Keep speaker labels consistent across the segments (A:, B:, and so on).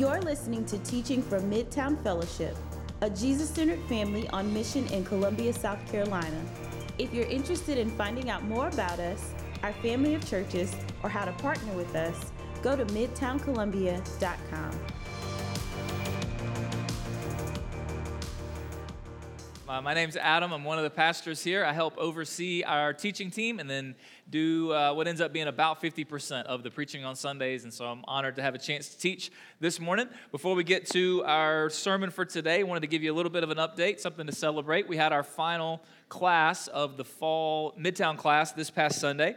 A: You're listening to Teaching from Midtown Fellowship, a Jesus centered family on mission in Columbia, South Carolina. If you're interested in finding out more about us, our family of churches, or how to partner with us, go to midtowncolumbia.com.
B: Uh, my name's Adam. I'm one of the pastors here. I help oversee our teaching team and then do uh, what ends up being about 50% of the preaching on Sundays. And so I'm honored to have a chance to teach this morning. Before we get to our sermon for today, I wanted to give you a little bit of an update, something to celebrate. We had our final class of the fall Midtown class this past Sunday.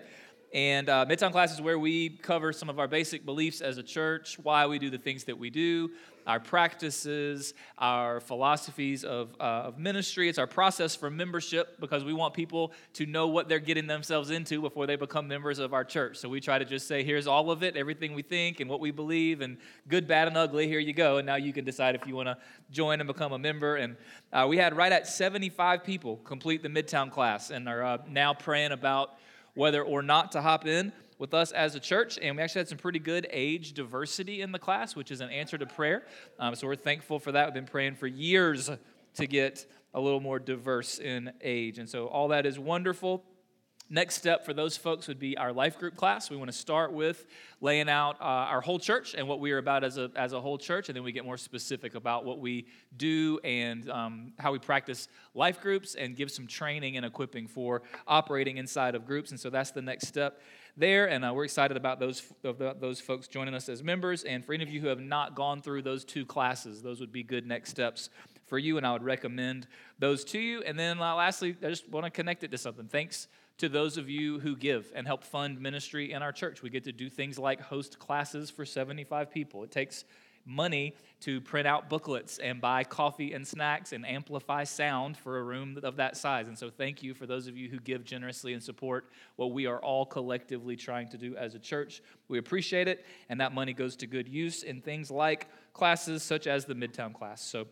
B: And uh, Midtown class is where we cover some of our basic beliefs as a church, why we do the things that we do, our practices, our philosophies of, uh, of ministry. It's our process for membership because we want people to know what they're getting themselves into before they become members of our church. So we try to just say, here's all of it, everything we think and what we believe, and good, bad, and ugly. Here you go. And now you can decide if you want to join and become a member. And uh, we had right at 75 people complete the Midtown class and are uh, now praying about whether or not to hop in with us as a church. And we actually had some pretty good age diversity in the class, which is an answer to prayer. Um, so we're thankful for that. We've been praying for years to get a little more diverse in age. And so all that is wonderful. Next step for those folks would be our life group class. We want to start with laying out uh, our whole church and what we are about as a, as a whole church, and then we get more specific about what we do and um, how we practice life groups and give some training and equipping for operating inside of groups. And so that's the next step there, and uh, we're excited about those, those folks joining us as members. And for any of you who have not gone through those two classes, those would be good next steps for you, and I would recommend those to you. And then uh, lastly, I just want to connect it to something. Thanks to those of you who give and help fund ministry in our church. We get to do things like host classes for 75 people. It takes money to print out booklets and buy coffee and snacks and amplify sound for a room of that size. And so, thank you for those of you who give generously and support what we are all collectively trying to do as a church. We appreciate it, and that money goes to good use in things like classes such as the Midtown class. So,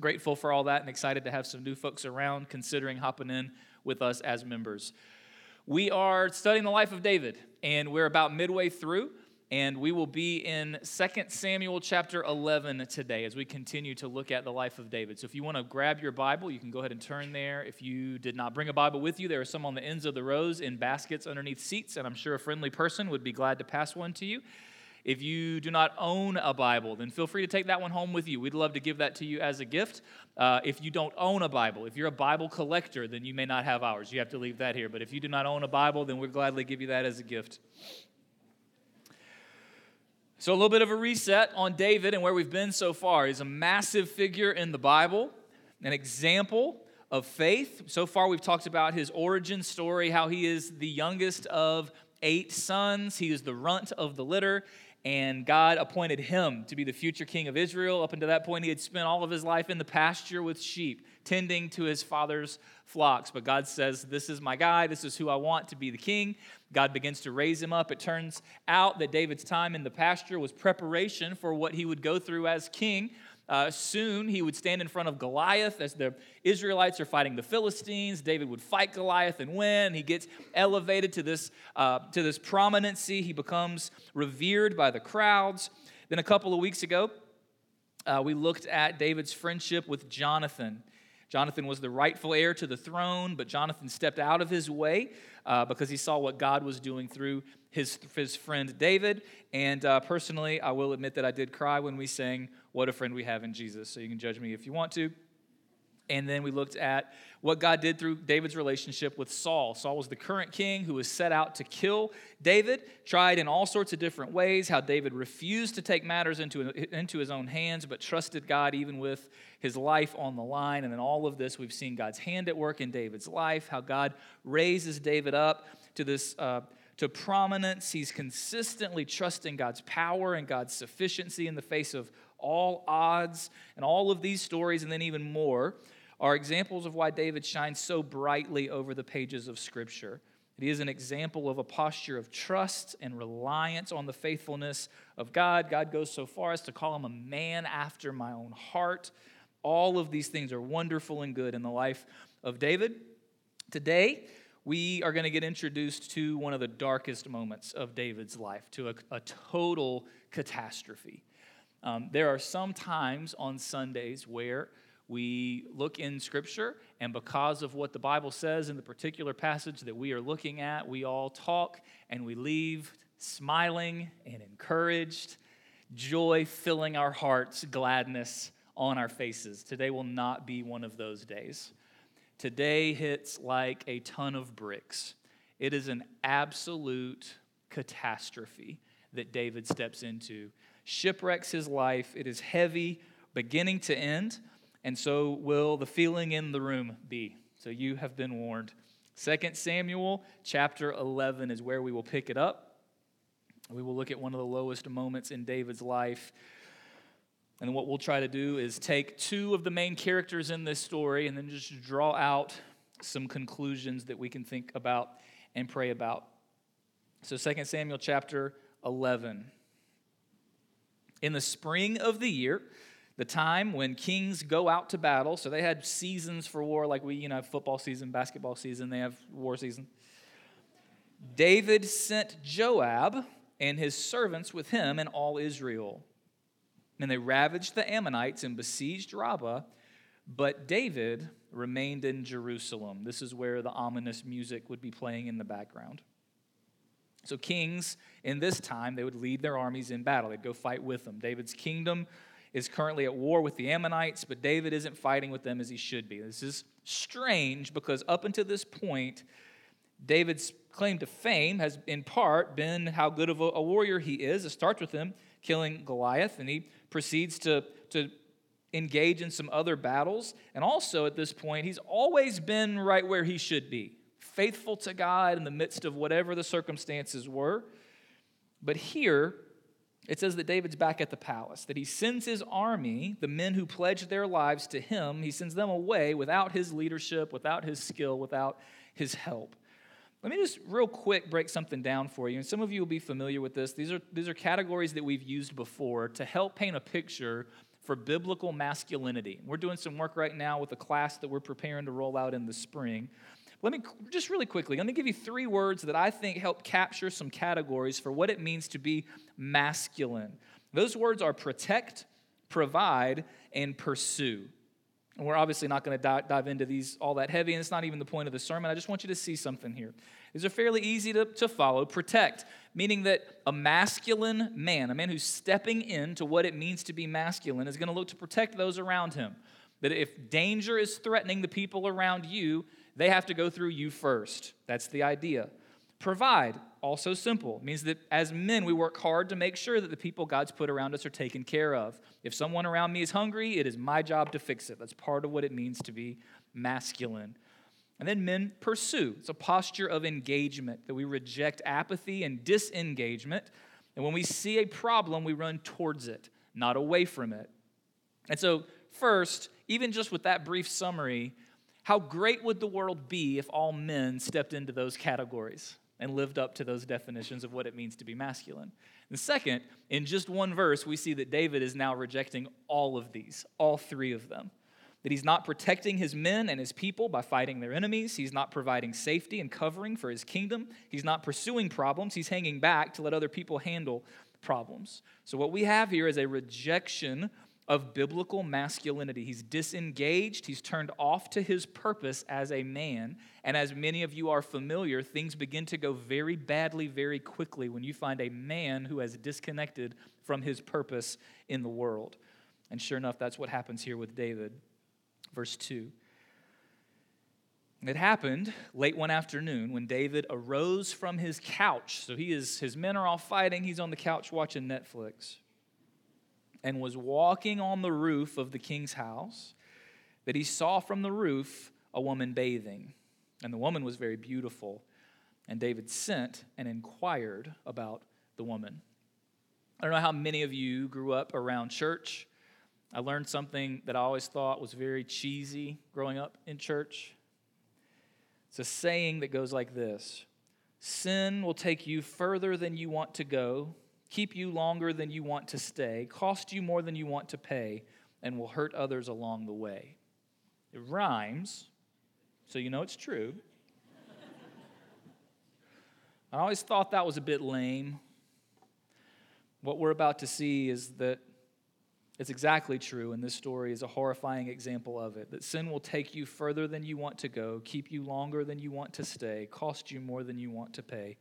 B: grateful for all that and excited to have some new folks around considering hopping in with us as members. We are studying the life of David, and we're about midway through, and we will be in 2 Samuel chapter 11 today as we continue to look at the life of David. So if you want to grab your Bible, you can go ahead and turn there. If you did not bring a Bible with you, there are some on the ends of the rows in baskets underneath seats, and I'm sure a friendly person would be glad to pass one to you. If you do not own a Bible, then feel free to take that one home with you. We'd love to give that to you as a gift. Uh, if you don't own a Bible, if you're a Bible collector, then you may not have ours. You have to leave that here. But if you do not own a Bible, then we'd gladly give you that as a gift. So, a little bit of a reset on David and where we've been so far. He's a massive figure in the Bible, an example of faith. So far, we've talked about his origin story, how he is the youngest of eight sons. He is the runt of the litter and God appointed him to be the future king of Israel. Up until that point, he had spent all of his life in the pasture with sheep, tending to his father's flocks. But God says, This is my guy, this is who I want to be the king. God begins to raise him up. It turns out that David's time in the pasture was preparation for what he would go through as king. Uh, soon he would stand in front of Goliath as the Israelites are fighting the Philistines. David would fight Goliath and win. He gets elevated to this, uh, to this prominency. He becomes revered by the crowds. Then a couple of weeks ago, uh, we looked at David's friendship with Jonathan. Jonathan was the rightful heir to the throne, but Jonathan stepped out of his way uh, because he saw what God was doing through his, his friend David. And uh, personally, I will admit that I did cry when we sang What a Friend We Have in Jesus. So you can judge me if you want to. And then we looked at what God did through David's relationship with Saul. Saul was the current king who was set out to kill David, tried in all sorts of different ways, how David refused to take matters into, into his own hands, but trusted God even with his life on the line. And in all of this, we've seen God's hand at work in David's life, how God raises David up to this. Uh, to prominence. He's consistently trusting God's power and God's sufficiency in the face of all odds. And all of these stories, and then even more, are examples of why David shines so brightly over the pages of Scripture. He is an example of a posture of trust and reliance on the faithfulness of God. God goes so far as to call him a man after my own heart. All of these things are wonderful and good in the life of David. Today, we are going to get introduced to one of the darkest moments of David's life, to a, a total catastrophe. Um, there are some times on Sundays where we look in Scripture, and because of what the Bible says in the particular passage that we are looking at, we all talk and we leave smiling and encouraged, joy filling our hearts, gladness on our faces. Today will not be one of those days. Today hits like a ton of bricks. It is an absolute catastrophe that David steps into. Shipwrecks his life. It is heavy, beginning to end, and so will the feeling in the room be. So you have been warned. 2 Samuel chapter 11 is where we will pick it up. We will look at one of the lowest moments in David's life. And what we'll try to do is take two of the main characters in this story and then just draw out some conclusions that we can think about and pray about. So 2 Samuel chapter 11. In the spring of the year, the time when kings go out to battle, so they had seasons for war, like we, you know, have football season, basketball season, they have war season. David sent Joab and his servants with him and all Israel. And they ravaged the Ammonites and besieged Rabbah, but David remained in Jerusalem. This is where the ominous music would be playing in the background. So, kings in this time, they would lead their armies in battle. They'd go fight with them. David's kingdom is currently at war with the Ammonites, but David isn't fighting with them as he should be. This is strange because up until this point, David's claim to fame has in part been how good of a, warrior he is. It starts with him killing Goliath, and he proceeds to, to engage in some other battles. And also at this point, he's always been right where he should be faithful to God in the midst of whatever the circumstances were. But here, it says that David's back at the palace, that he sends his army, the men who pledged their lives to him, he sends them away without his leadership, without his skill, without his help. Let me just real quick break something down for you. And some of you will be familiar with this. These are, these are categories that we've used before to help paint a picture for biblical masculinity. We're doing some work right now with a class that we're preparing to roll out in the spring. Let me just really quickly, let me give you three words that I think help capture some categories for what it means to be masculine. Those words are protect, provide, and pursue. And we're obviously not going to dive into these all that heavy, and it's not even the point of the sermon. I just want you to see something here. These are fairly easy to, to follow. Protect, meaning that a masculine man, a man who's stepping into what it means to be masculine, is going to look to protect those around him. That if danger is threatening the people around you, they have to go through you first. That's the idea. Provide, also simple, means that as men, we work hard to make sure that the people God's put around us are taken care of. If someone around me is hungry, it is my job to fix it. That's part of what it means to be masculine. And then men pursue. It's a posture of engagement that we reject apathy and disengagement. And when we see a problem, we run towards it, not away from it. And so, first, even just with that brief summary, how great would the world be if all men stepped into those categories and lived up to those definitions of what it means to be masculine? And second, in just one verse, we see that David is now rejecting all of these, all three of them. That he's not protecting his men and his people by fighting their enemies. He's not providing safety and covering for his kingdom. He's not pursuing problems. He's hanging back to let other people handle problems. So, what we have here is a rejection of biblical masculinity. He's disengaged, he's turned off to his purpose as a man. And as many of you are familiar, things begin to go very badly very quickly when you find a man who has disconnected from his purpose in the world. And sure enough, that's what happens here with David. Verse 2. It happened late one afternoon when David arose from his couch. So he is his men are all fighting, he's on the couch watching Netflix and was walking on the roof of the king's house that he saw from the roof a woman bathing. And the woman was very beautiful. And David sent and inquired about the woman. I don't know how many of you grew up around church. I learned something that I always thought was very cheesy growing up in church. It's a saying that goes like this Sin will take you further than you want to go, keep you longer than you want to stay, cost you more than you want to pay, and will hurt others along the way. It rhymes, so you know it's true. I always thought that was a bit lame. What we're about to see is that It's exactly true, and this story is a horrifying example of it. That sin will take you further than you want to go, keep you longer than you want to stay, cost you more than you want to pay,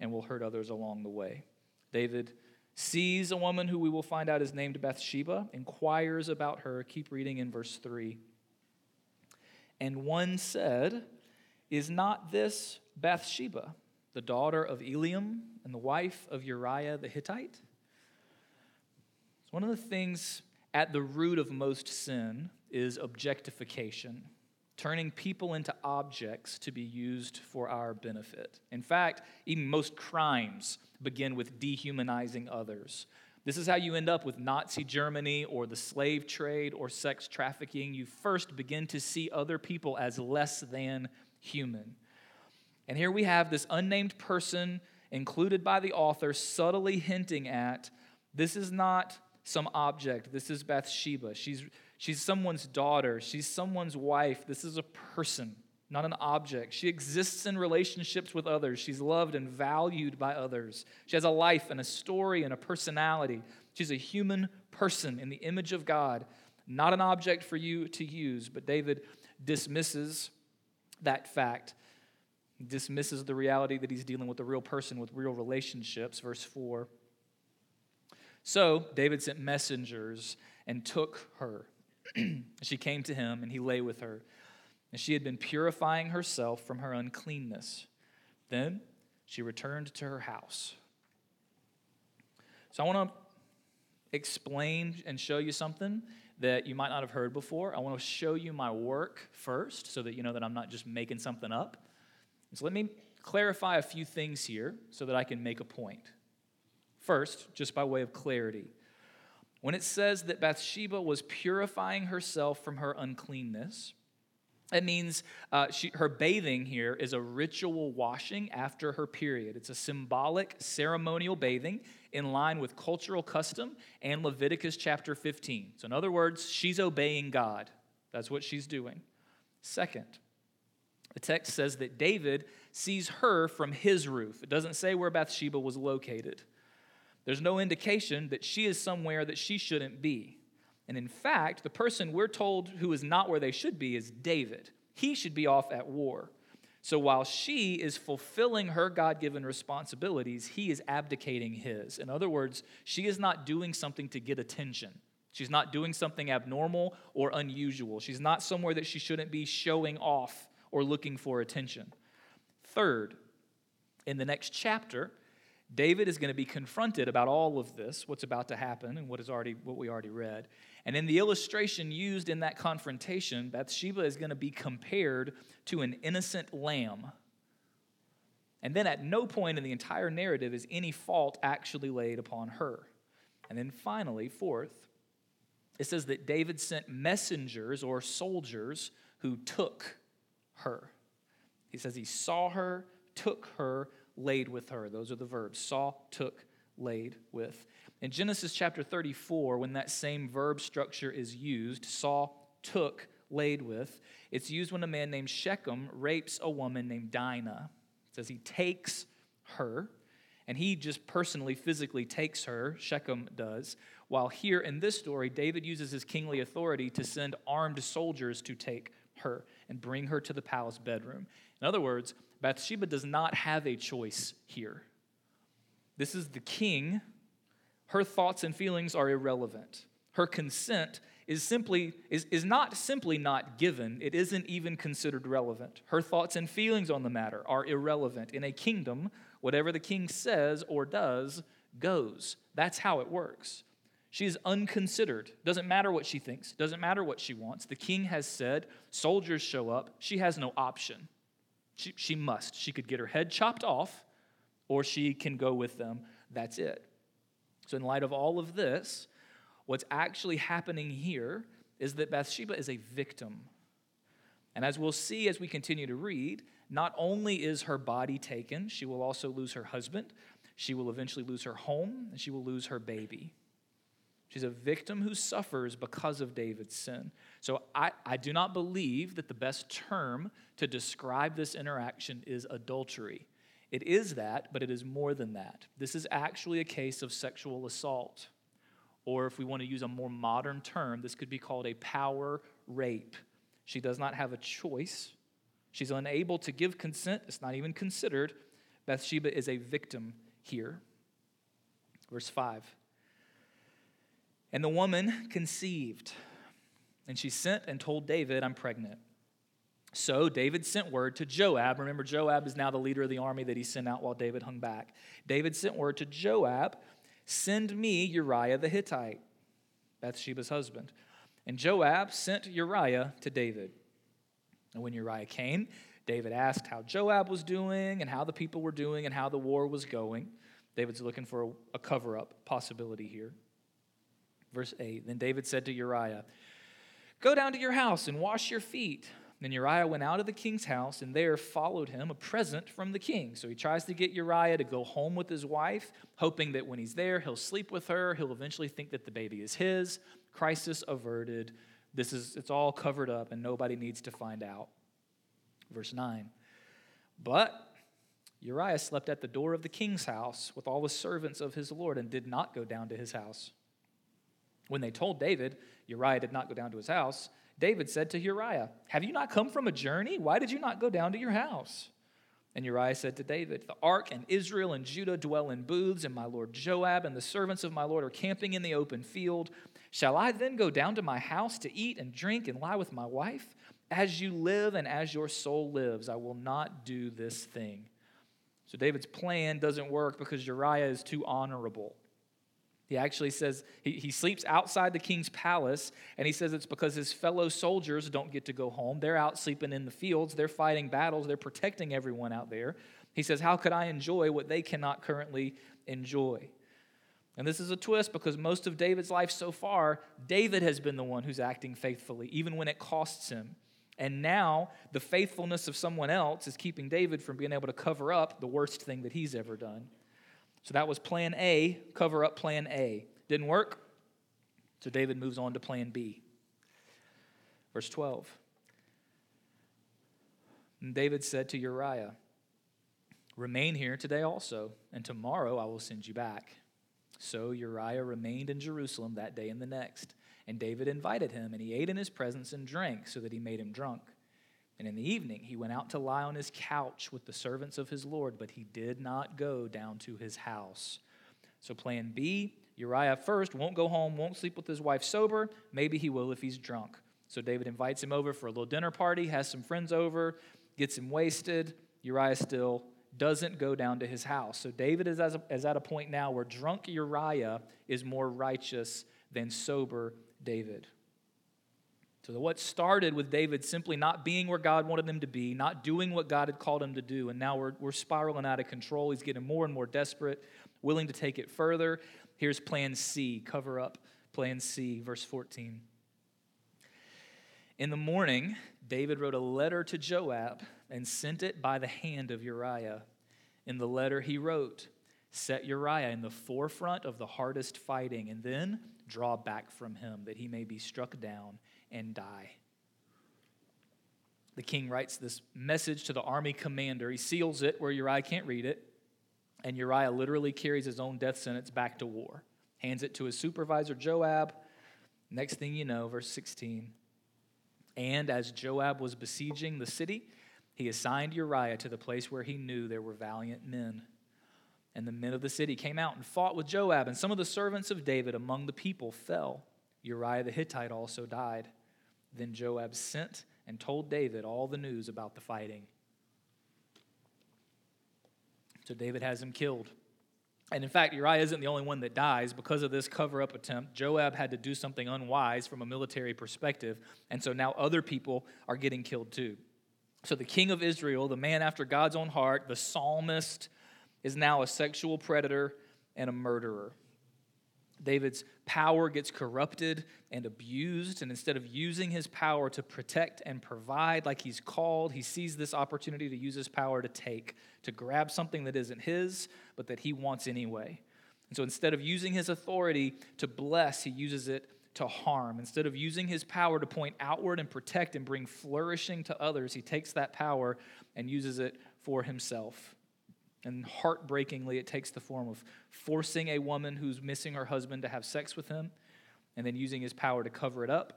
B: and will hurt others along the way. David sees a woman who we will find out is named Bathsheba, inquires about her. Keep reading in verse 3. And one said, Is not this Bathsheba, the daughter of Eliam and the wife of Uriah the Hittite? One of the things at the root of most sin is objectification, turning people into objects to be used for our benefit. In fact, even most crimes begin with dehumanizing others. This is how you end up with Nazi Germany or the slave trade or sex trafficking. You first begin to see other people as less than human. And here we have this unnamed person included by the author subtly hinting at this is not some object. This is Bathsheba. She's, she's someone's daughter. She's someone's wife. This is a person, not an object. She exists in relationships with others. She's loved and valued by others. She has a life and a story and a personality. She's a human person in the image of God, not an object for you to use. But David dismisses that fact. Dismisses the reality that he's dealing with a real person with real relationships. Verse 4. So David sent messengers and took her. She came to him, and he lay with her. And she had been purifying herself from her uncleanness. Then she returned to her house. So I want to explain and show you something that you might not have heard before. I want to show you my work first so that you know that I'm not just making something up. So let me clarify a few things here so that I can make a point. First, just by way of clarity, when it says that Bathsheba was purifying herself from her uncleanness, it means uh, she, her bathing here is a ritual washing after her period. It's a symbolic ceremonial bathing in line with cultural custom and Leviticus chapter 15. So, in other words, she's obeying God. That's what she's doing. Second, the text says that David sees her from his roof. It doesn't say where Bathsheba was located. There's no indication that she is somewhere that she shouldn't be. And in fact, the person we're told who is not where they should be is David. He should be off at war. So while she is fulfilling her God given responsibilities, he is abdicating his. In other words, she is not doing something to get attention. She's not doing something abnormal or unusual. She's not somewhere that she shouldn't be showing off or looking for attention. Third, in the next chapter, David is going to be confronted about all of this, what's about to happen, and what is already what we already read. And in the illustration used in that confrontation, Bathsheba is going to be compared to an innocent lamb. And then at no point in the entire narrative is any fault actually laid upon her. And then finally, fourth, it says that David sent messengers or soldiers who took her. He says he saw her, took her, laid with her. Those are the verbs saw, took, laid with. In Genesis chapter 34, when that same verb structure is used, saw, took, laid with, it's used when a man named Shechem rapes a woman named Dinah. It says he takes her, and he just personally, physically takes her, Shechem does. While here in this story, David uses his kingly authority to send armed soldiers to take her and bring her to the palace bedroom. In other words, Bathsheba does not have a choice here. This is the king. Her thoughts and feelings are irrelevant. Her consent is simply is, is not simply not given, it isn't even considered relevant. Her thoughts and feelings on the matter are irrelevant. In a kingdom, whatever the king says or does goes. That's how it works. She is unconsidered. Doesn't matter what she thinks, doesn't matter what she wants. The king has said, soldiers show up. She has no option. She, she must. She could get her head chopped off, or she can go with them. That's it. So, in light of all of this, what's actually happening here is that Bathsheba is a victim. And as we'll see as we continue to read, not only is her body taken, she will also lose her husband, she will eventually lose her home, and she will lose her baby. She's a victim who suffers because of David's sin. So I, I do not believe that the best term to describe this interaction is adultery. It is that, but it is more than that. This is actually a case of sexual assault or if we want to use a more modern term, this could be called a power rape. She does not have a choice. She's unable to give consent. It's not even considered. Bathsheba is a victim here. Verse 5. And the woman conceived, and she sent and told David, I'm pregnant. So David sent word to Joab. Remember, Joab is now the leader of the army that he sent out while David hung back. David sent word to Joab Send me Uriah the Hittite, Bathsheba's husband. And Joab sent Uriah to David. And when Uriah came, David asked how Joab was doing and how the people were doing and how the war was going. David's looking for a, cover up possibility here. Verse 8 Then David said to Uriah, Go down to your house and wash your feet. Then Uriah went out of the king's house, and there followed him a present from the king. So he tries to get Uriah to go home with his wife, hoping that when he's there, he'll sleep with her. He'll eventually think that the baby is his. Crisis averted. This is it's all covered up, and nobody needs to find out. Verse 9. But Uriah slept at the door of the king's house with all the servants of his Lord and did not go down to his house. When they told David, Uriah did not go down to his house, David said to Uriah, Have you not come from a journey? Why did you not go down to your house? And Uriah said to David, The ark and Israel and Judah dwell in booths, and my lord Joab and the servants of my lord are camping in the open field. Shall I then go down to my house to eat and drink and lie with my wife? As you live and as your soul lives, I will not do this thing. So David's plan doesn't work because Uriah is too honorable. He actually says he, he sleeps outside the king's palace, and he says it's because his fellow soldiers don't get to go home. They're out sleeping in the fields, they're fighting battles, they're protecting everyone out there. He says, How could I enjoy what they cannot currently enjoy? And this is a twist because most of David's life so far, David has been the one who's acting faithfully, even when it costs him. And now the faithfulness of someone else is keeping David from being able to cover up the worst thing that he's ever done. So that was plan A, cover up plan A. Didn't work. So David moves on to plan B. Verse 12. And David said to Uriah, Remain here today also, and tomorrow I will send you back. So Uriah remained in Jerusalem that day and the next. And David invited him, and he ate in his presence and drank, so that he made him drunk. And in the evening, he went out to lie on his couch with the servants of his Lord, but he did not go down to his house. So, plan B Uriah first won't go home, won't sleep with his wife sober. Maybe he will if he's drunk. So, David invites him over for a little dinner party, has some friends over, gets him wasted. Uriah still doesn't go down to his house. So, David is, is at a point now where drunk Uriah is more righteous than sober David. So, what started with David simply not being where God wanted him to be, not doing what God had called him to do, and now we're, we're spiraling out of control. He's getting more and more desperate, willing to take it further. Here's plan C cover up plan C, verse 14. In the morning, David wrote a letter to Joab and sent it by the hand of Uriah. In the letter, he wrote, Set Uriah in the forefront of the hardest fighting, and then draw back from him, that he may be struck down and die. The king writes this message to the army commander. He seals it where Uriah can't read it, and Uriah literally carries his own death sentence back to war. Hands it to his supervisor, Joab. Next thing you know, verse 16. And as Joab was besieging the city, he assigned Uriah to the place where he knew there were valiant men. And the men of the city came out and fought with Joab, and some of the servants of David among the people fell. Uriah the Hittite also died. Then Joab sent and told David all the news about the fighting. So David has him killed. And in fact, Uriah isn't the only one that dies. Because of this cover up attempt, Joab had to do something unwise from a military perspective. And so now other people are getting killed too. So the king of Israel, the man after God's own heart, the psalmist, is now a sexual predator and a murderer. David's power gets corrupted and abused, and instead of using his power to protect and provide like he's called, he sees this opportunity to use his power to take, to grab something that isn't his, but that he wants anyway. And so instead of using his authority to bless, he uses it to harm. Instead of using his power to point outward and protect and bring flourishing to others, he takes that power and uses it for himself. And heartbreakingly, it takes the form of forcing a woman who's missing her husband to have sex with him, and then using his power to cover it up,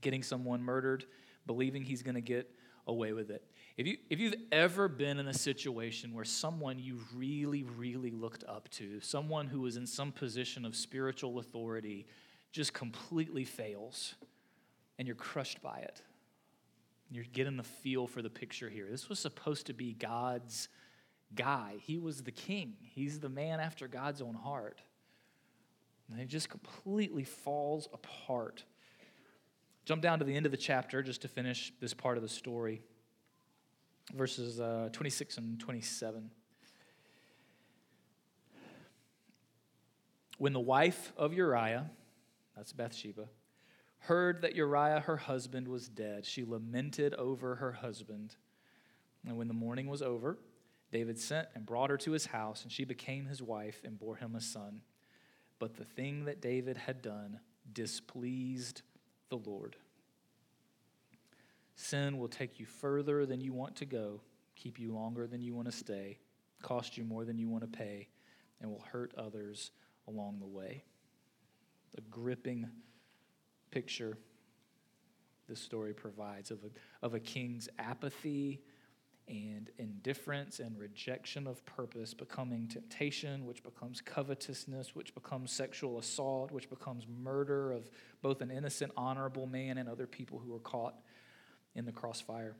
B: getting someone murdered, believing he's going to get away with it. If, you, if you've ever been in a situation where someone you really, really looked up to, someone who was in some position of spiritual authority, just completely fails, and you're crushed by it, you're getting the feel for the picture here. This was supposed to be God's guy. He was the king, he's the man after God's own heart. And it just completely falls apart. Jump down to the end of the chapter just to finish this part of the story. Verses uh, 26 and 27. When the wife of Uriah, that's Bathsheba, heard that Uriah, her husband, was dead, she lamented over her husband. And when the mourning was over, David sent and brought her to his house, and she became his wife and bore him a son. But the thing that David had done displeased the Lord. Sin will take you further than you want to go, keep you longer than you want to stay, cost you more than you want to pay, and will hurt others along the way. A gripping picture this story provides of a, of a king's apathy and indifference and rejection of purpose becoming temptation, which becomes covetousness, which becomes sexual assault, which becomes murder of both an innocent, honorable man and other people who are caught in the crossfire.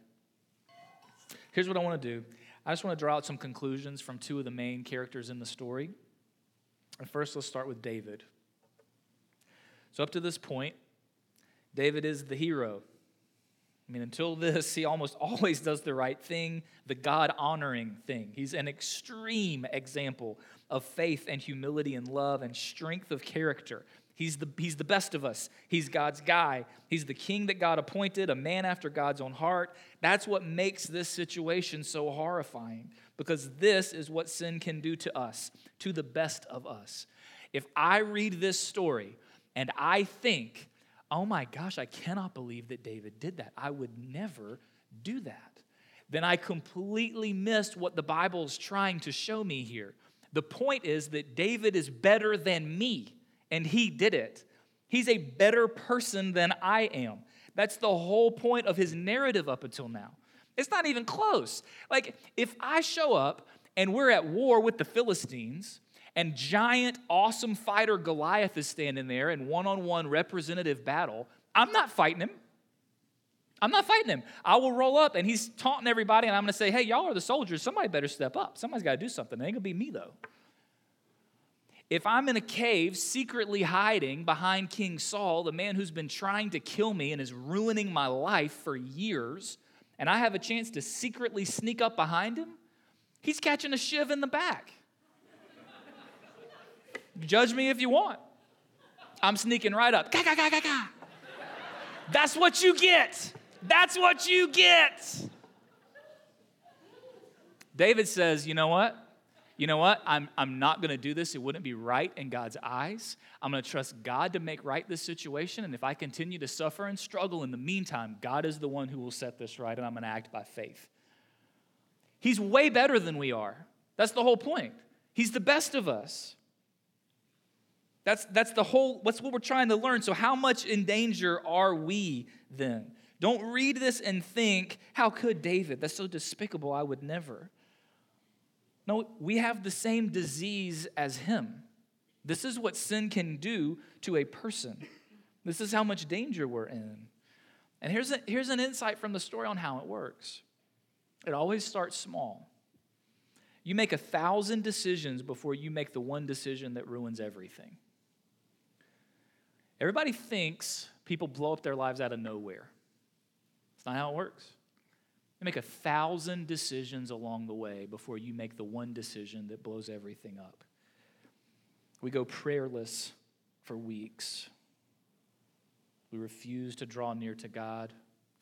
B: Here's what I want to do I just want to draw out some conclusions from two of the main characters in the story. And first, let's start with David. So, up to this point, David is the hero. I mean, until this, he almost always does the right thing, the God honoring thing. He's an extreme example of faith and humility and love and strength of character. He's the, he's the best of us. He's God's guy. He's the king that God appointed, a man after God's own heart. That's what makes this situation so horrifying because this is what sin can do to us, to the best of us. If I read this story and I think, oh my gosh, I cannot believe that David did that. I would never do that. Then I completely missed what the Bible is trying to show me here. The point is that David is better than me, and he did it. He's a better person than I am. That's the whole point of his narrative up until now. It's not even close. Like, if I show up and we're at war with the Philistines, and giant, awesome fighter Goliath is standing there in one on one representative battle, I'm not fighting him. I'm not fighting him. I will roll up and he's taunting everybody, and I'm going to say, hey, y'all are the soldiers. Somebody better step up. Somebody's got to do something. It ain't going to be me, though. If I'm in a cave secretly hiding behind King Saul, the man who's been trying to kill me and is ruining my life for years, and I have a chance to secretly sneak up behind him, he's catching a shiv in the back. Judge me if you want. I'm sneaking right up. That's what you get. That's what you get. David says, You know what? You know what? I'm, I'm not going to do this. It wouldn't be right in God's eyes. I'm going to trust God to make right this situation. And if I continue to suffer and struggle in the meantime, God is the one who will set this right, and I'm going to act by faith. He's way better than we are. That's the whole point. He's the best of us. That's, that's the whole, what's what we're trying to learn. So, how much in danger are we then? Don't read this and think, how could David? That's so despicable, I would never. No, we have the same disease as him. This is what sin can do to a person. This is how much danger we're in. And here's, a, here's an insight from the story on how it works it always starts small. You make a thousand decisions before you make the one decision that ruins everything. Everybody thinks people blow up their lives out of nowhere. It's not how it works. You make a thousand decisions along the way before you make the one decision that blows everything up. We go prayerless for weeks. We refuse to draw near to God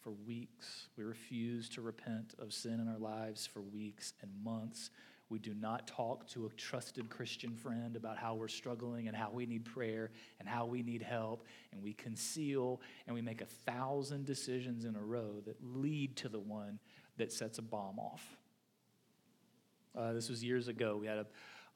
B: for weeks. We refuse to repent of sin in our lives for weeks and months. We do not talk to a trusted Christian friend about how we're struggling and how we need prayer and how we need help. And we conceal and we make a thousand decisions in a row that lead to the one that sets a bomb off. Uh, this was years ago. We had a,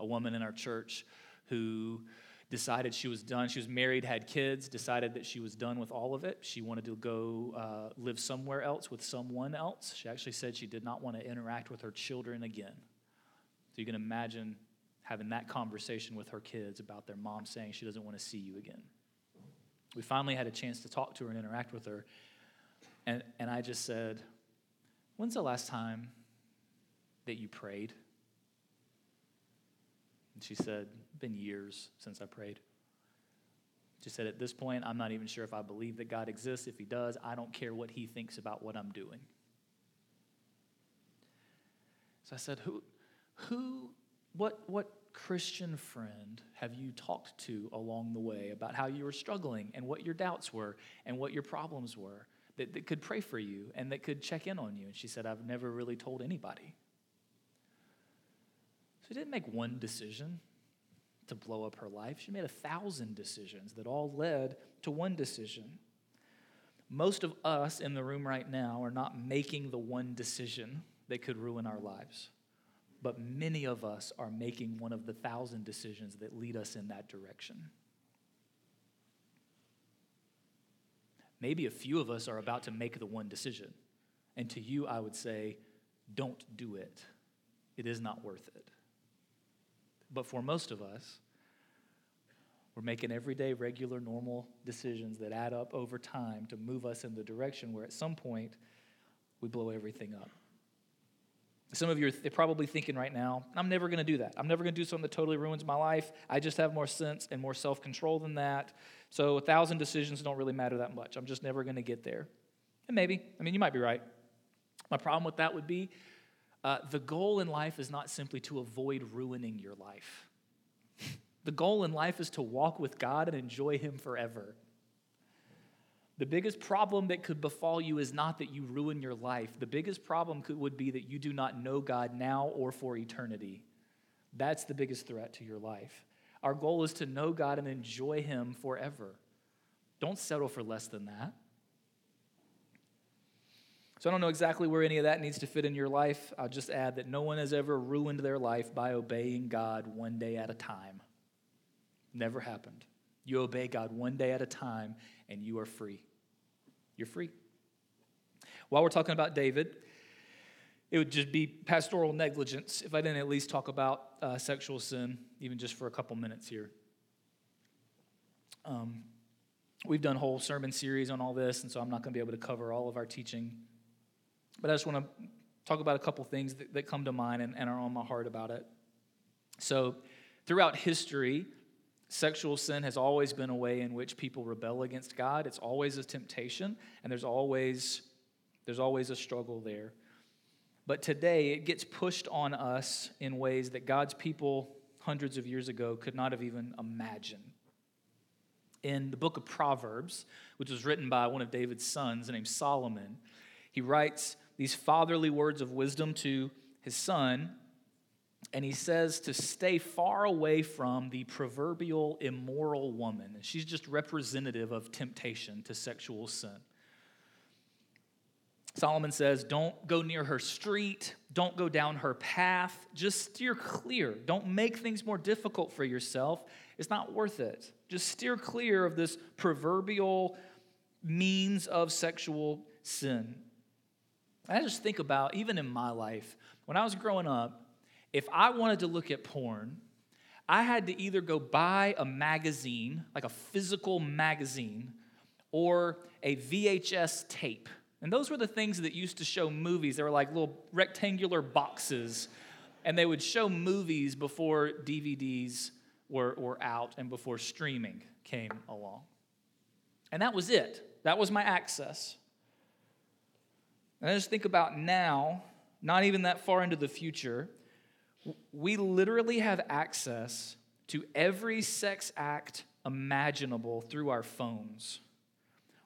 B: a woman in our church who decided she was done. She was married, had kids, decided that she was done with all of it. She wanted to go uh, live somewhere else with someone else. She actually said she did not want to interact with her children again. You can imagine having that conversation with her kids about their mom saying she doesn't want to see you again. We finally had a chance to talk to her and interact with her. And, and I just said, When's the last time that you prayed? And she said, Been years since I prayed. She said, At this point, I'm not even sure if I believe that God exists. If He does, I don't care what He thinks about what I'm doing. So I said, Who, who, what, what Christian friend have you talked to along the way about how you were struggling and what your doubts were and what your problems were that, that could pray for you and that could check in on you? And she said, I've never really told anybody. She didn't make one decision to blow up her life. She made a thousand decisions that all led to one decision. Most of us in the room right now are not making the one decision that could ruin our lives. But many of us are making one of the thousand decisions that lead us in that direction. Maybe a few of us are about to make the one decision. And to you, I would say, don't do it. It is not worth it. But for most of us, we're making everyday, regular, normal decisions that add up over time to move us in the direction where at some point we blow everything up. Some of you are probably thinking right now, I'm never going to do that. I'm never going to do something that totally ruins my life. I just have more sense and more self control than that. So a thousand decisions don't really matter that much. I'm just never going to get there. And maybe, I mean, you might be right. My problem with that would be uh, the goal in life is not simply to avoid ruining your life. the goal in life is to walk with God and enjoy Him forever. The biggest problem that could befall you is not that you ruin your life. The biggest problem could, would be that you do not know God now or for eternity. That's the biggest threat to your life. Our goal is to know God and enjoy Him forever. Don't settle for less than that. So I don't know exactly where any of that needs to fit in your life. I'll just add that no one has ever ruined their life by obeying God one day at a time. Never happened. You obey God one day at a time and you are free. You're free. While we're talking about David, it would just be pastoral negligence if I didn't at least talk about uh, sexual sin, even just for a couple minutes here. Um, we've done whole sermon series on all this, and so I'm not going to be able to cover all of our teaching but I just want to talk about a couple things that, that come to mind and, and are on my heart about it. So, throughout history, sexual sin has always been a way in which people rebel against God. It's always a temptation, and there's always, there's always a struggle there. But today, it gets pushed on us in ways that God's people hundreds of years ago could not have even imagined. In the book of Proverbs, which was written by one of David's sons named Solomon, he writes these fatherly words of wisdom to his son, and he says to stay far away from the proverbial immoral woman. And she's just representative of temptation to sexual sin. Solomon says, Don't go near her street. Don't go down her path. Just steer clear. Don't make things more difficult for yourself. It's not worth it. Just steer clear of this proverbial means of sexual sin. I just think about, even in my life, when I was growing up, if I wanted to look at porn, I had to either go buy a magazine, like a physical magazine, or a VHS tape. And those were the things that used to show movies. They were like little rectangular boxes, and they would show movies before DVDs were, were out and before streaming came along. And that was it. That was my access. And I just think about now, not even that far into the future, we literally have access to every sex act imaginable through our phones.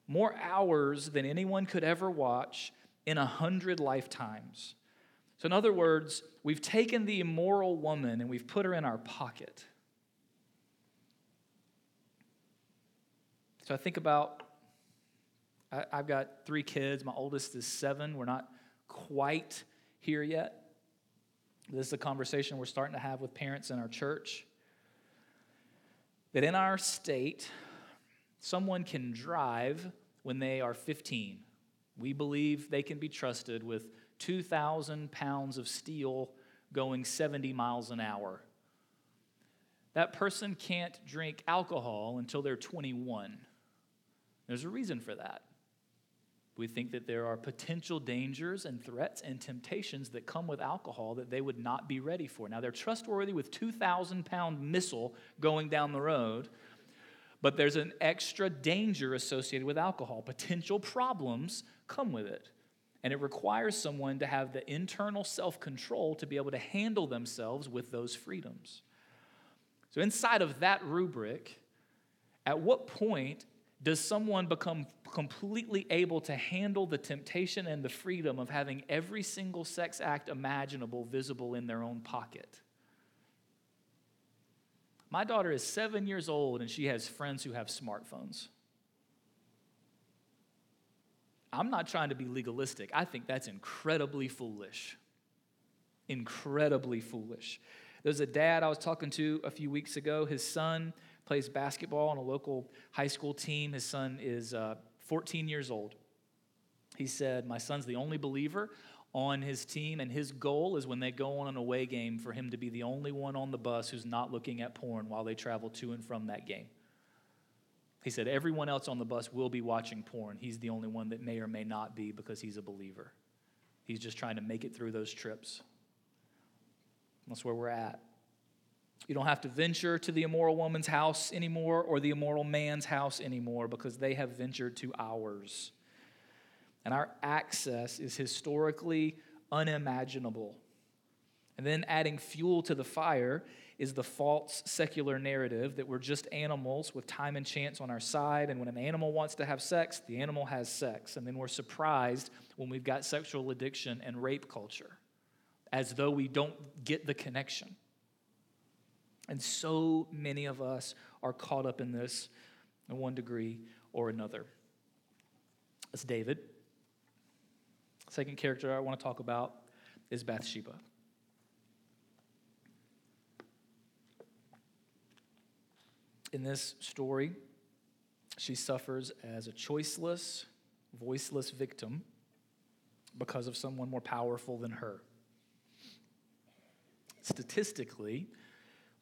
B: More hours than anyone could ever watch in a hundred lifetimes. So, in other words, we've taken the immoral woman and we've put her in our pocket. So, I think about I, I've got three kids. My oldest is seven. We're not quite here yet. This is a conversation we're starting to have with parents in our church. That in our state, someone can drive when they are 15. We believe they can be trusted with 2,000 pounds of steel going 70 miles an hour. That person can't drink alcohol until they're 21. There's a reason for that. We think that there are potential dangers and threats and temptations that come with alcohol that they would not be ready for. Now, they're trustworthy with 2,000 pound missile going down the road, but there's an extra danger associated with alcohol. Potential problems come with it. And it requires someone to have the internal self control to be able to handle themselves with those freedoms. So, inside of that rubric, at what point does someone become completely able to handle the temptation and the freedom of having every single sex act imaginable visible in their own pocket? My daughter is seven years old and she has friends who have smartphones. I'm not trying to be legalistic. I think that's incredibly foolish. Incredibly foolish. There's a dad I was talking to a few weeks ago. His son plays basketball on a local high school team. His son is uh, 14 years old. He said, My son's the only believer on his team, and his goal is when they go on an away game for him to be the only one on the bus who's not looking at porn while they travel to and from that game. He said, Everyone else on the bus will be watching porn. He's the only one that may or may not be because he's a believer. He's just trying to make it through those trips. That's where we're at. You don't have to venture to the immoral woman's house anymore or the immoral man's house anymore because they have ventured to ours. And our access is historically unimaginable. And then adding fuel to the fire is the false secular narrative that we're just animals with time and chance on our side. And when an animal wants to have sex, the animal has sex. And then we're surprised when we've got sexual addiction and rape culture, as though we don't get the connection. And so many of us are caught up in this in one degree or another. That's David. Second character I want to talk about is Bathsheba. In this story, she suffers as a choiceless, voiceless victim because of someone more powerful than her. Statistically,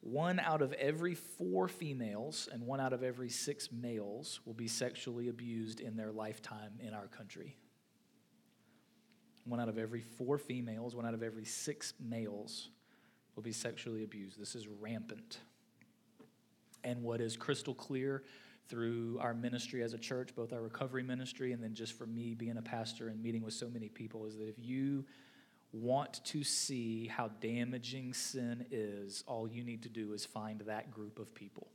B: one out of every four females and one out of every six males will be sexually abused in their lifetime in our country. One out of every four females, one out of every six males will be sexually abused. This is rampant. And what is crystal clear through our ministry as a church, both our recovery ministry and then just for me being a pastor and meeting with so many people, is that if you want to see how damaging sin is, all you need to do is find that group of people.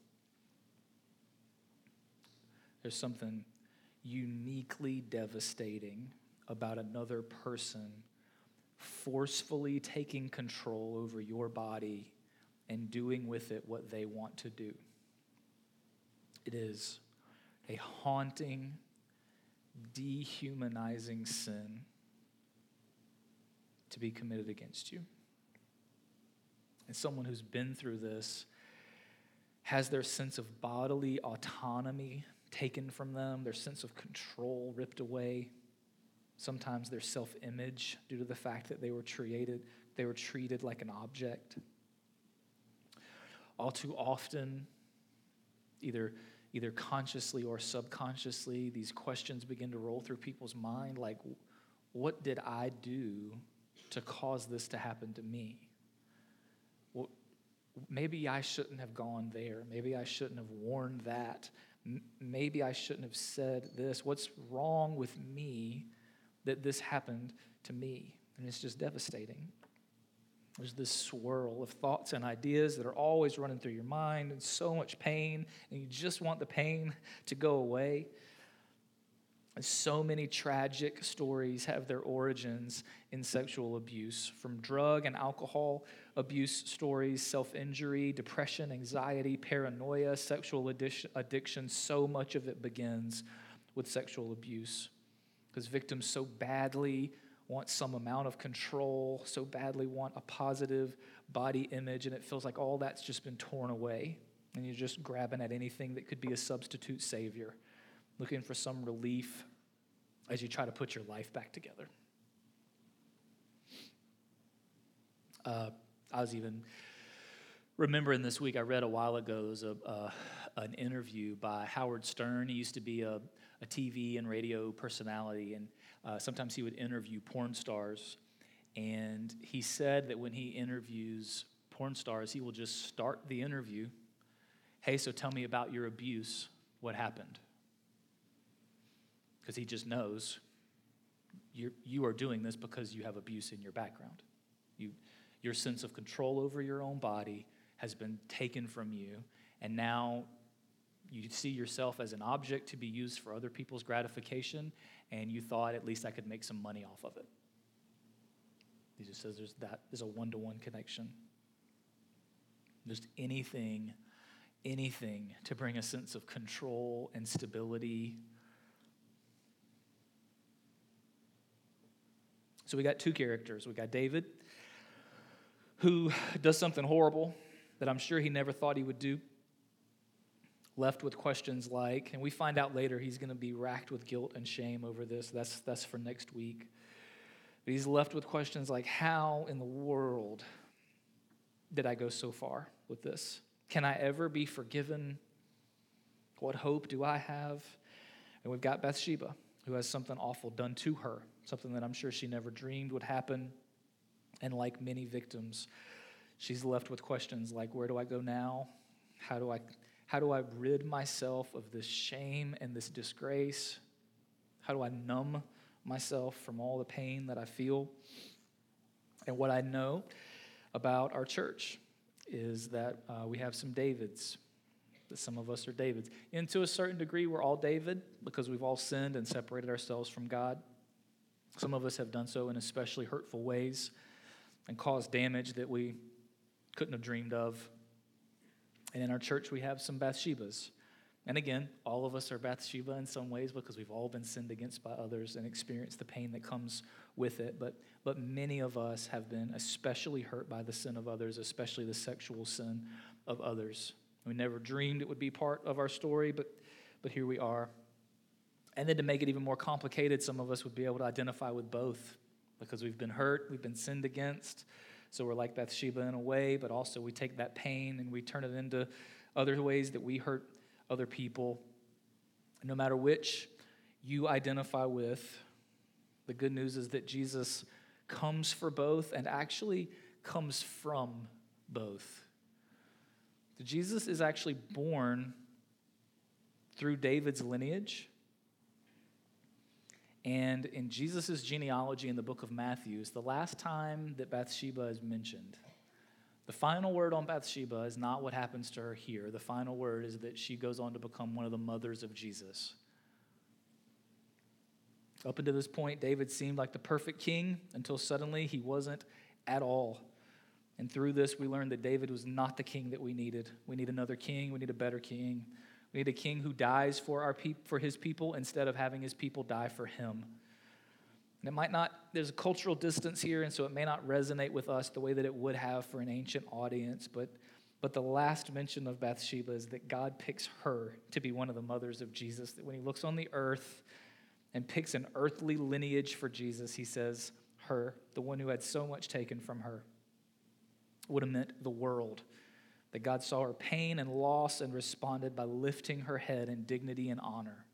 B: There's something uniquely devastating about another person forcefully taking control over your body and doing with it what they want to do. It is a haunting, dehumanizing sin to be committed against you. And someone who's been through this has their sense of bodily autonomy taken from them, their sense of control ripped away, sometimes their self image due to the fact that they were treated, they were treated like an object. All too often, either either consciously or subconsciously, these questions begin to roll through people's mind like, what did I do to cause this to happen to me? Well, maybe I shouldn't have gone there. Maybe I shouldn't have worn that. Maybe I shouldn't have said this. What's wrong with me that this happened to me? And it's just devastating. There's this swirl of thoughts and ideas that are always running through your mind and so much pain, and you just want the pain to go away. So many tragic stories have their origins in sexual abuse, from drug and alcohol abuse stories, self injury, depression, anxiety, paranoia, sexual addiction. So much of it begins with sexual abuse because victims so badly want some amount of control, so badly want a positive body image, and it feels like all that's just been torn away. And you're just grabbing at anything that could be a substitute savior, looking for some relief as you try to put your life back together. Uh, I was even remembering this week, I read a while ago, there was a, uh, an interview by Howard Stern. He used to be a, a TV and radio personality, and uh, sometimes he would interview porn stars. And he said that when he interviews porn stars, he will just start the interview Hey, so tell me about your abuse. What happened? Because he just knows you're, you are doing this because you have abuse in your background. You, your sense of control over your own body has been taken from you, and now you see yourself as an object to be used for other people's gratification, and you thought at least I could make some money off of it. He just says there's that there's a one-to-one connection. Just anything, anything to bring a sense of control and stability. So we got two characters. We got David, who does something horrible that I'm sure he never thought he would do left with questions like, and we find out later he's going to be racked with guilt and shame over this. That's, that's for next week. But he's left with questions like, how in the world did I go so far with this? Can I ever be forgiven? What hope do I have? And we've got Bathsheba, who has something awful done to her, something that I'm sure she never dreamed would happen. And like many victims, she's left with questions like, where do I go now? How do I how do I rid myself of this shame and this disgrace? How do I numb myself from all the pain that I feel? And what I know about our church is that uh, we have some Davids. That some of us are Davids. And to a certain degree, we're all David because we've all sinned and separated ourselves from God. Some of us have done so in especially hurtful ways and caused damage that we couldn't have dreamed of and in our church, we have some Bathshebas. And again, all of us are Bathsheba in some ways because we've all been sinned against by others and experienced the pain that comes with it. But, but many of us have been especially hurt by the sin of others, especially the sexual sin of others. We never dreamed it would be part of our story, but, but here we are. And then to make it even more complicated, some of us would be able to identify with both because we've been hurt, we've been sinned against, so we're like Bathsheba in a way, but also we take that pain and we turn it into other ways that we hurt other people. No matter which you identify with, the good news is that Jesus comes for both and actually comes from both. Jesus is actually born through David's lineage and in Jesus' genealogy in the book of Matthew, is the last time that Bathsheba is mentioned. The final word on Bathsheba is not what happens to her here. The final word is that she goes on to become one of the mothers of Jesus. Up until this point, David seemed like the perfect king until suddenly he wasn't at all. And through this, we learned that David was not the king that we needed. We need another king, we need a better king. We need a king who dies for, our peop- for his people instead of having his people die for him. And it might not, there's a cultural distance here, and so it may not resonate with us the way that it would have for an ancient audience, but, but the last mention of Bathsheba is that God picks her to be one of the mothers of Jesus. That when he looks on the earth and picks an earthly lineage for Jesus, he says, Her, the one who had so much taken from her, would have meant the world that God saw her pain and loss and responded by lifting her head in dignity and honor.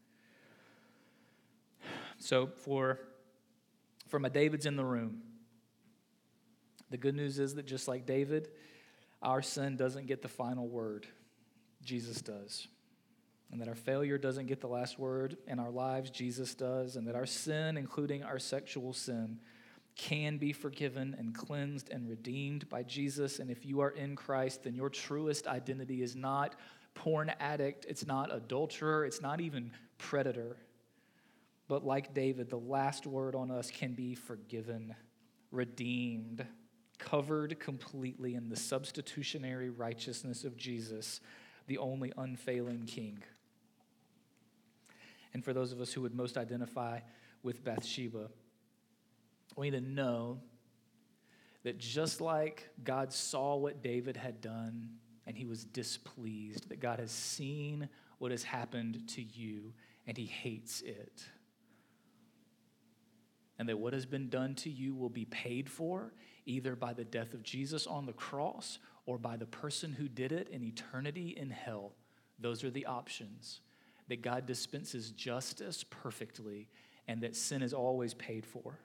B: So, for, for my Davids in the room, the good news is that just like David, our sin doesn't get the final word, Jesus does. And that our failure doesn't get the last word in our lives, Jesus does. And that our sin, including our sexual sin, can be forgiven and cleansed and redeemed by Jesus. And if you are in Christ, then your truest identity is not porn addict, it's not adulterer, it's not even predator. But like David, the last word on us can be forgiven, redeemed, covered completely in the substitutionary righteousness of Jesus, the only unfailing King. And for those of us who would most identify with Bathsheba, we need to know that just like God saw what David had done and he was displeased, that God has seen what has happened to you and he hates it. And that what has been done to you will be paid for either by the death of Jesus on the cross or by the person who did it in eternity in hell. Those are the options. That God dispenses justice perfectly and that sin is always paid for.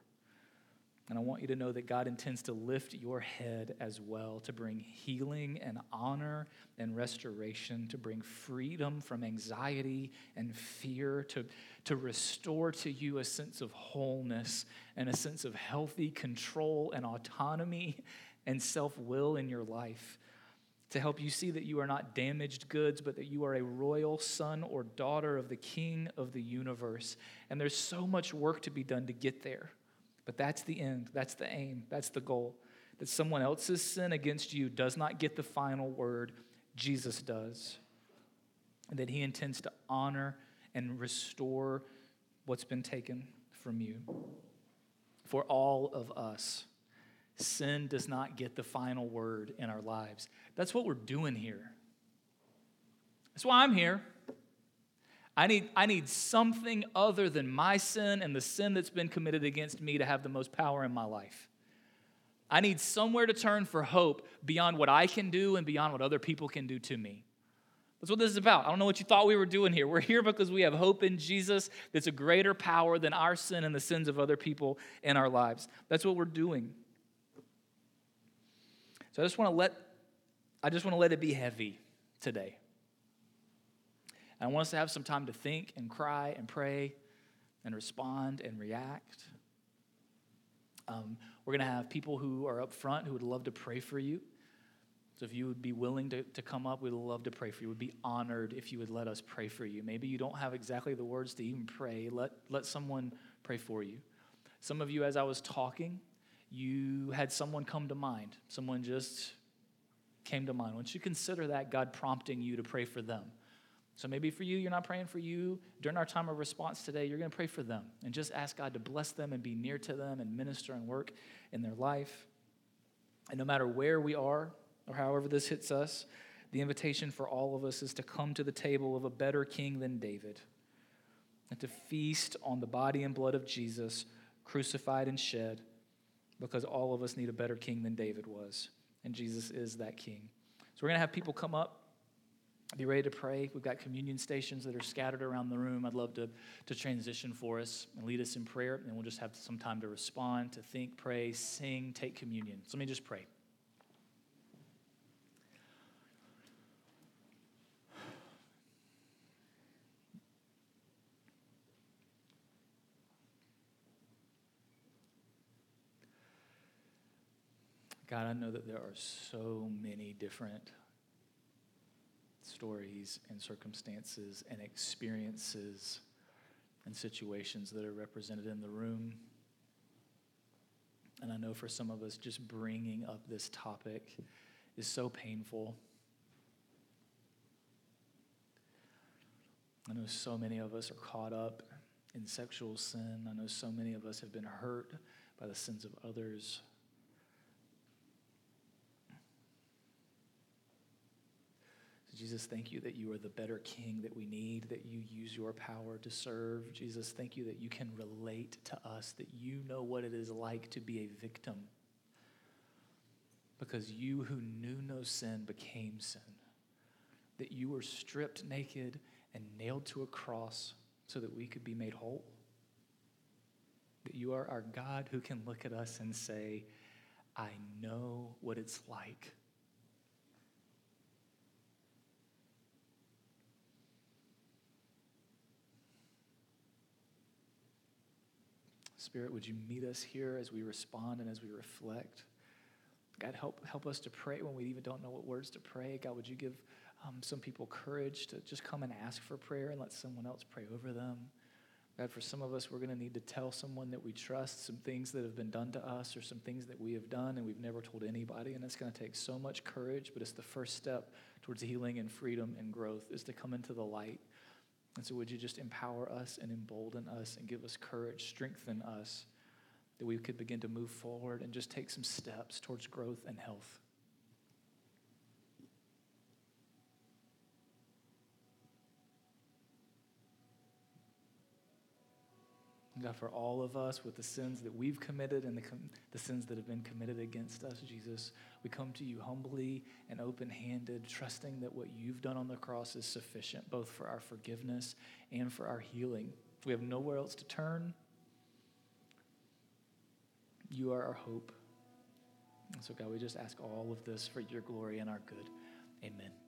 B: And I want you to know that God intends to lift your head as well, to bring healing and honor and restoration, to bring freedom from anxiety and fear, to, to restore to you a sense of wholeness and a sense of healthy control and autonomy and self will in your life. To help you see that you are not damaged goods, but that you are a royal son or daughter of the King of the universe. And there's so much work to be done to get there. But that's the end, that's the aim, that's the goal. That someone else's sin against you does not get the final word, Jesus does. And that he intends to honor and restore what's been taken from you. For all of us, sin does not get the final word in our lives. That's what we're doing here. That's why I'm here. I need, I need something other than my sin and the sin that's been committed against me to have the most power in my life. I need somewhere to turn for hope beyond what I can do and beyond what other people can do to me. That's what this is about. I don't know what you thought we were doing here. We're here because we have hope in Jesus that's a greater power than our sin and the sins of other people in our lives. That's what we're doing. So I just want to let I just want to let it be heavy today. And I want us to have some time to think and cry and pray and respond and react. Um, we're going to have people who are up front who would love to pray for you. So if you would be willing to, to come up, we'd love to pray for you. We'd be honored if you would let us pray for you. Maybe you don't have exactly the words to even pray. Let, let someone pray for you. Some of you, as I was talking, you had someone come to mind. Someone just came to mind. Once you consider that, God prompting you to pray for them. So maybe for you, you're not praying for you. During our time of response today, you're going to pray for them and just ask God to bless them and be near to them and minister and work in their life. And no matter where we are or however this hits us, the invitation for all of us is to come to the table of a better king than David and to feast on the body and blood of Jesus, crucified and shed, because all of us need a better king than David was. And Jesus is that king. So we're going to have people come up be ready to pray. We've got communion stations that are scattered around the room. I'd love to, to transition for us and lead us in prayer, and we'll just have some time to respond, to think, pray, sing, take communion. So let me just pray. God, I know that there are so many different stories and circumstances and experiences and situations that are represented in the room. And I know for some of us, just bringing up this topic is so painful. I know so many of us are caught up in sexual sin. I know so many of us have been hurt by the sins of others. Jesus, thank you that you are the better king that we need, that you use your power to serve. Jesus, thank you that you can relate to us, that you know what it is like to be a victim. Because you who knew no sin became sin, that you were stripped naked and nailed to a cross so that we could be made whole. That you are our God who can look at us and say, I know what it's like Spirit, would you meet us here as we respond and as we reflect? God, help, help us to pray when we even don't know what words to pray. God, would you give um, some people courage to just come and ask for prayer and let someone else pray over them? God, for some of us, we're going to need to tell someone that we trust some things that have been done to us or some things that we have done and we've never told anybody. And it's going to take so much courage, but it's the first step towards healing and freedom and growth is to come into the light and so, would you just empower us and embolden us and give us courage, strengthen us that we could begin to move forward and just take some steps towards growth and health. God, for all of us with the sins that we've committed and the, com- the sins that have been committed against us, Jesus, we come to you humbly and open handed, trusting that what you've done on the cross is sufficient, both for our forgiveness and for our healing. We have nowhere else to turn. You are our hope. And so, God, we just ask all of this for your glory and our good. Amen.